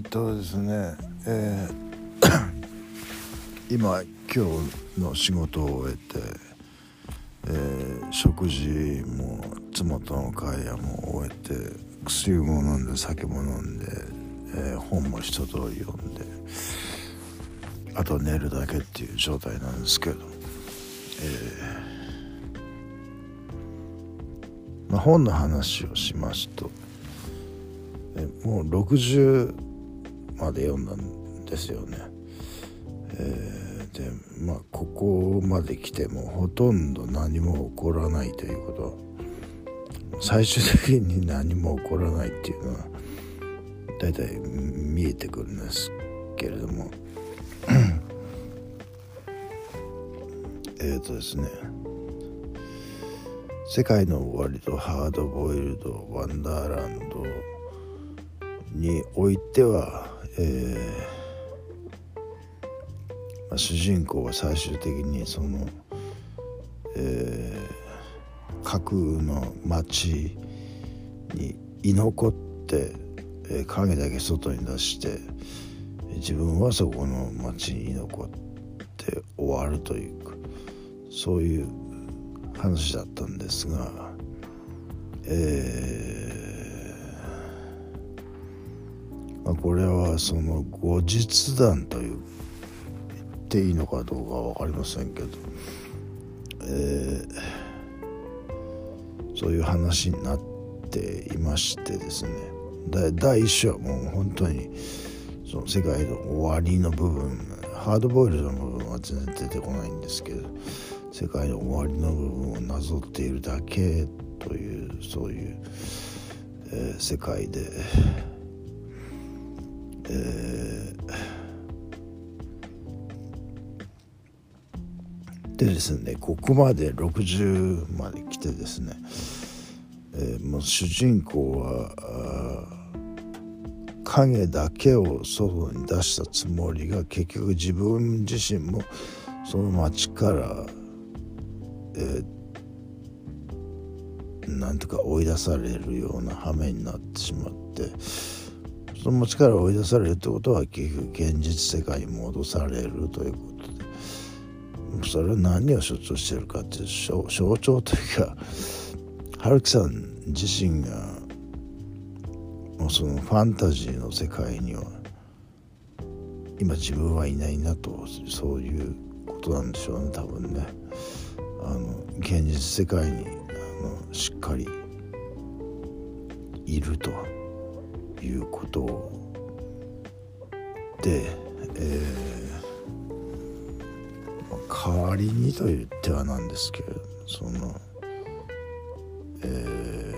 っとですね、えー 今今日の仕事を終えて、えー食事も妻との会話も終えて薬も飲んで酒も飲んで、えー本も一通り読んであと寝るだけっていう状態なんですけど、えーまあ、本の話をしますと、もう60まで読んだんですよね。えーでまあここまで来てもほとんど何も起こらないということ。最終的に何も起こらないっていうのは大体見えてくるんですけれども。えっとですね「世界の終わり」と「ハードボイルド」「ワンダーランド」においては、えーまあ、主人公は最終的にその、えー架空の町に居残って、えー影だけ外に出して自分はそこの町に居残って終わるというかそういう話だったんですがえまあ、これはその後日談という言っていいのかどうかは分かりませんけど、えーそういう話になっていましてですね。第第一章はもう本当にその世界の終わりの部分ハードボイルドの部分は全然出てこないんですけど世界の終わりの部分をなぞっているだけというそういう、えー世界で、えーでですねここまで60まで来てですね、えーもう主人公は影だけを外に出したつもりが結局自分自身もその街から、えーなんとか追い出されるような羽目になってしまってその街から追い出されるってことは結局現実世界に戻されるということで。それは何を象徴してるかっていう象象徴というか 春樹さん自身がもうそのファンタジーの世界には今自分はいないなとそういうことなんでしょうね多分ね。あの現実世界にあのしっかりいると。いうことで、えーまあ代わりにと言ってはなんですけれどもそのえ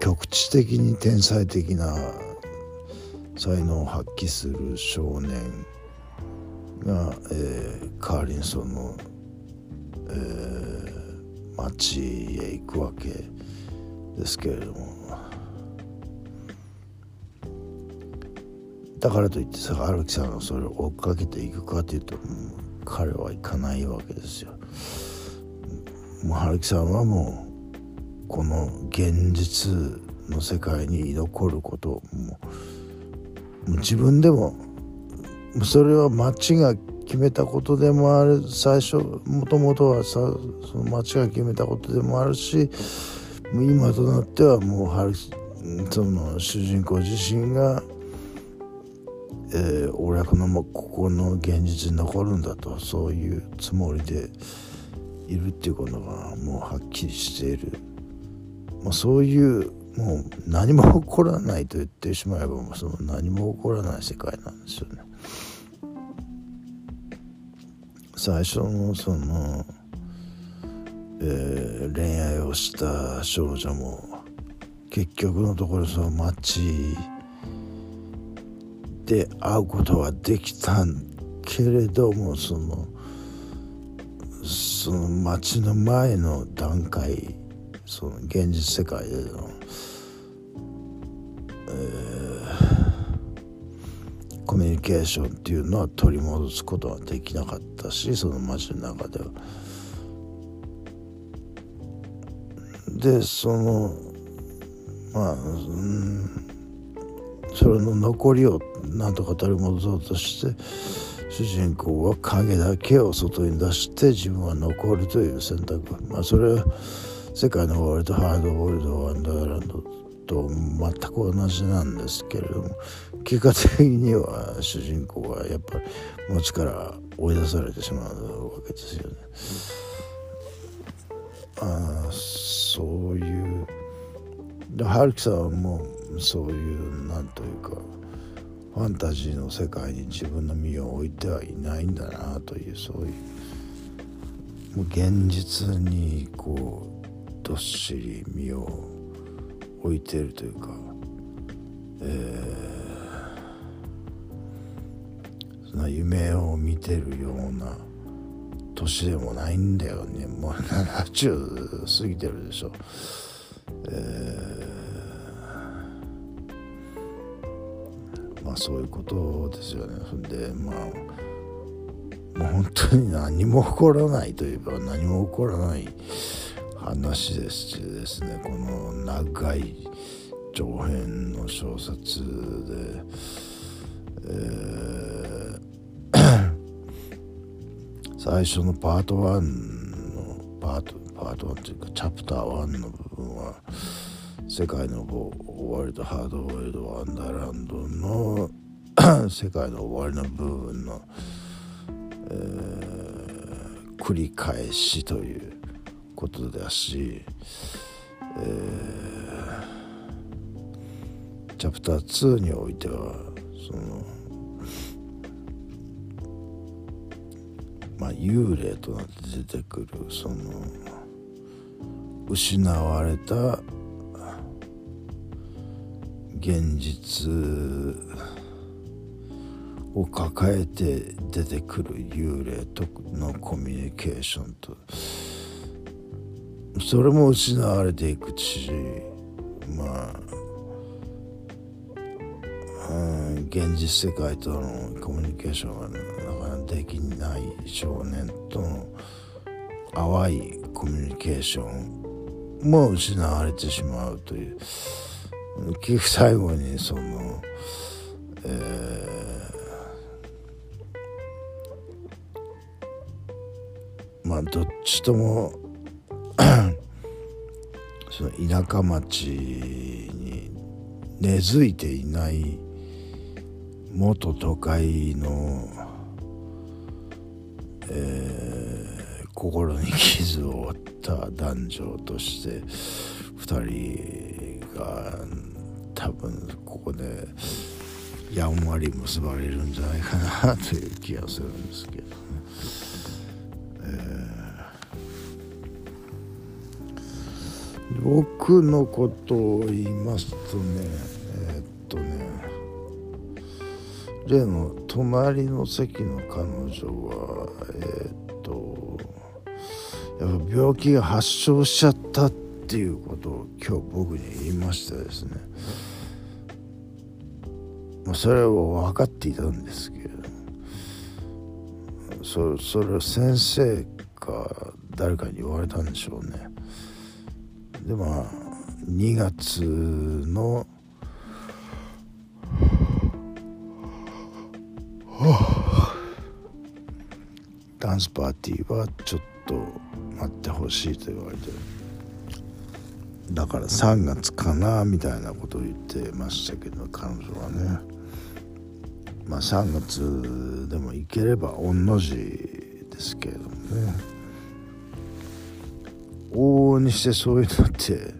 局地的に天才的な才能を発揮する少年が、えー代わりにその、えー町へ行くわけですけれどもだからといってさ春樹さんがそれを追っかけていくかというとう彼は行かないわけですよ。もう春樹さんはもうこの現実の世界に居残ることもう自分でもそれは町が決めたことでもある最初もともとはさその町が決めたことでもあるし今となってはもう春樹その主人公自身が、えー俺はこのここの現実に残るんだとそういうつもりでいるっていうことがもうはっきりしている、まあ、そういうもう何も起こらないと言ってしまえばもうその何も起こらない世界なんですよね。最初のその、えー恋愛をした少女も結局のところその街で会うことはできたけれどもそのその街の前の段階その現実世界での、えーコミュニケーションっていうのは取り戻すことはできなかったしその街の中では。でそのまあ、うん、それの残りをなんとか取り戻そうとして主人公は影だけを外に出して自分は残るという選択まあそれは世界の終わりとハードボイルドワンダーランドと全く同じなんですけれども結果的には主人公はやっぱり餅から追い出されてしまうわけですよね。あそういう。で春樹さんはもうそういうなんというかファンタジーの世界に自分の身を置いてはいないんだなというそういうもう現実にこうどっしり身を置いてるというか、えー、その夢を見てるような年でもないんだよねもう70過ぎてるでしょ。えー、まあそういうことですよね。そんでまあもう本当に何も起こらないといえば何も起こらない話ですしですねこの長い長編の小説で、え最初のパート1のパートパート1というかチャプター1の部分は世界の終わりとハードボイルドワンダーランドの世界の終わりの部分の、えー、繰り返しということだし、えー、チャプター2においてはそのまあ幽霊となって出てくるその失われた現実を抱えて出てくる幽霊とのコミュニケーションと。それも失われていくしまあ、現実世界とのコミュニケーションがなかできない少年との淡いコミュニケーションも失われてしまうという結局最後にその、えー、まあどっちとも その田舎町に根付いていない元都会の、えー、心に傷を負った男女として2人が多分ここでやんわり結ばれるんじゃないかなという気がするんですけどね。えー僕のことを言いますとねえー、っとね例の隣の席の彼女はえー、っとやっぱ病気が発症しちゃったっていうことを今日僕に言いましてですね。まあそれを分かっていたんですけれども。そそれを先生か誰かに言われたんでしょうね。でまあ2月のンスパーティーはちょっと待ってほしいと言われてだから3月かなみたいなことを言ってましたけど彼女はね。まあ3月でも行ければ御の字ですけれどもね。往々にしてそういうのって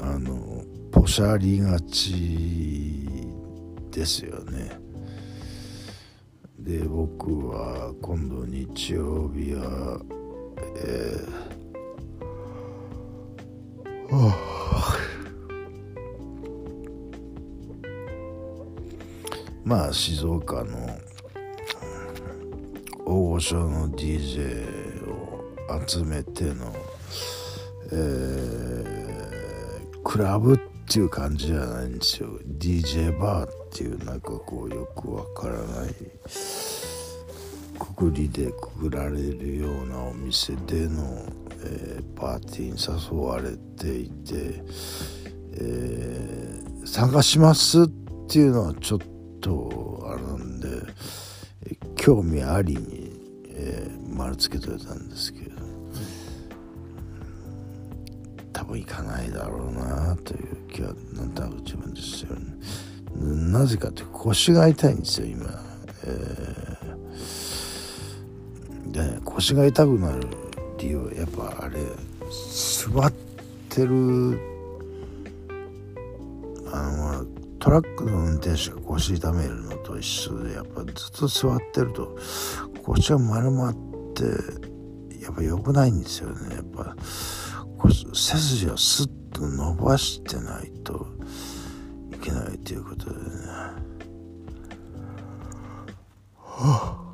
あのポシャりがちですよね。で僕は今度日曜日はえー、まあ静岡の大御所の DJ を集めてのえー、クラブっていう感じじゃないんですよ。DJ バーっていうなんかこうよくわからない。くくりでくくられるようなお店での、えー、パーティーに誘われていて、えー、探しますっていうのはちょっとあれなんで興味ありに、えー、丸つけといたんですけど。分行かないだろうなという気はなんとなく自分ですよね。なぜかって腰が痛いんですよ今、えー、で腰が痛くなる理由はやっぱあれ座ってるあのトラックの運転手が腰痛めるのと一緒でやっぱずっと座ってると腰が丸まってやっぱ良くないんですよね。やっぱ背筋をスッと伸ばしてないといけないということでね。はあ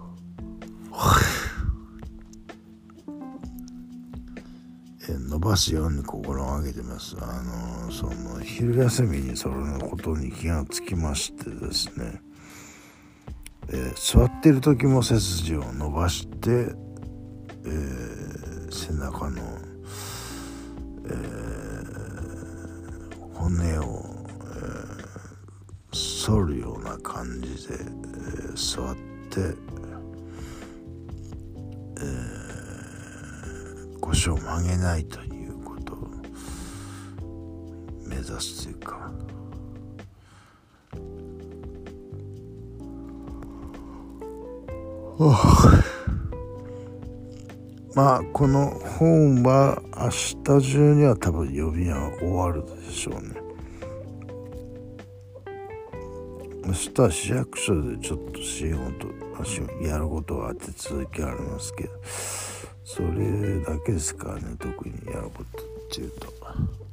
伸ばすように心がけてますあのその昼休みにそれのことに気がつきましてですね、えー、座ってる時も背筋を伸ばして、えー、背中の、骨を、え反るような感じで、え座って、え腰を曲げないということを目指すというか。まあこの本は明日中には多分読みは終わるでしょうね。明日市役所でちょっと仕事やることは手続きありますけどそれだけですからね特にやることっていうと。